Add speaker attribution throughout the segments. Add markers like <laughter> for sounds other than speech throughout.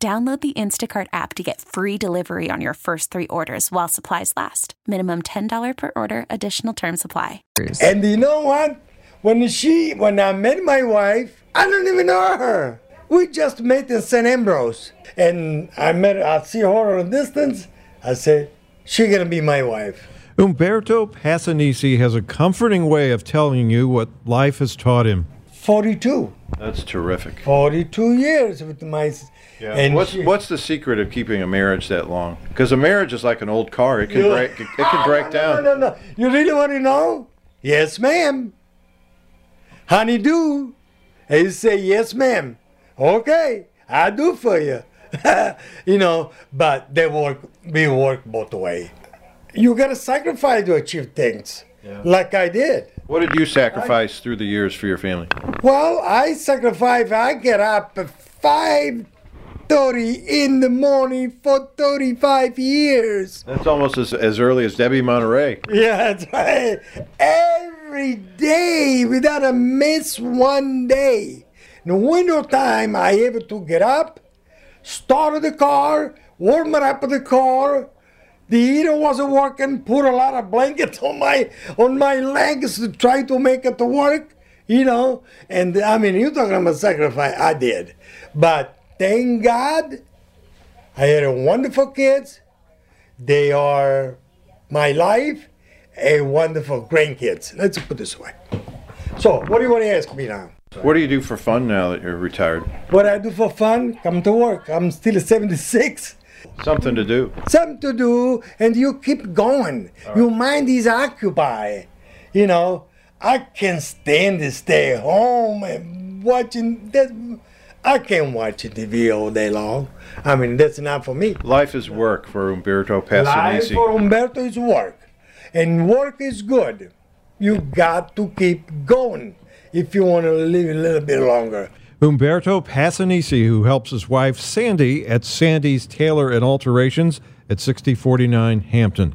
Speaker 1: Download the Instacart app to get free delivery on your first three orders while supplies last. Minimum $10 per order, additional term supply.
Speaker 2: And you know what? When she, when I met my wife, I don't even know her. We just met in St. Ambrose. And I met, I see her at a distance. I said, she gonna be my wife.
Speaker 3: Umberto Passanisi has a comforting way of telling you what life has taught him.
Speaker 2: 42.
Speaker 4: That's terrific.
Speaker 2: 42 years with my.
Speaker 4: Yeah.
Speaker 2: And
Speaker 4: what's
Speaker 2: she-
Speaker 4: what's the secret of keeping a marriage that long? Because a marriage is like an old car; it can
Speaker 2: You-
Speaker 4: break. It, it can ah, break
Speaker 2: no,
Speaker 4: down.
Speaker 2: No, no, no. You really want to know? Yes, ma'am. Honey, do. And you say, yes, ma'am. Okay, I do for you. <laughs> you know, but they work, we work both way. You got to sacrifice to achieve things, like I did.
Speaker 4: What did you sacrifice through the years for your family?
Speaker 2: Well, I sacrifice. I get up at five thirty in the morning for thirty-five years.
Speaker 4: That's almost as, as early as Debbie Monterrey.
Speaker 2: Yeah, that's right. Every day without a miss one day. In the winter time, I able to get up, start the car, warm it up the car. The heater wasn't working. Put a lot of blankets <laughs> on my on my legs to try to make it to work. You know, and I mean, you talking about sacrifice? I did, but thank God, I had a wonderful kids. They are my life, a wonderful grandkids. Let's put this way. So, what do you want to ask me now?
Speaker 4: What do you do for fun now that you're retired?
Speaker 2: What I do for fun? Come to work. I'm still 76.
Speaker 4: Something to do.
Speaker 2: Something to do, and you keep going. Your mind is occupied. You know, I can't stand to stay home and watching that. I can't watch TV all day long. I mean, that's not for me.
Speaker 4: Life is work for Umberto
Speaker 2: Life
Speaker 4: Passanisi.
Speaker 2: for Umberto is work, and work is good. You got to keep going if you want to live a little bit longer.
Speaker 3: Umberto Passanisi, who helps his wife Sandy at Sandy's Tailor and Alterations at 6049 Hampton.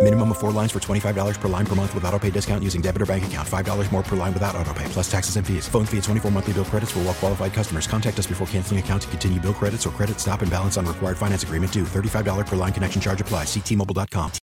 Speaker 5: Minimum of four lines for $25 per line per month with auto pay discount using debit or bank account. $5 more per line without auto pay, plus taxes and fees. Phone fee at 24 monthly bill credits for all well qualified customers. Contact us before canceling account to continue bill credits or credit stop and balance on required finance agreement due. $35 per line connection charge apply. Ctmobile.com.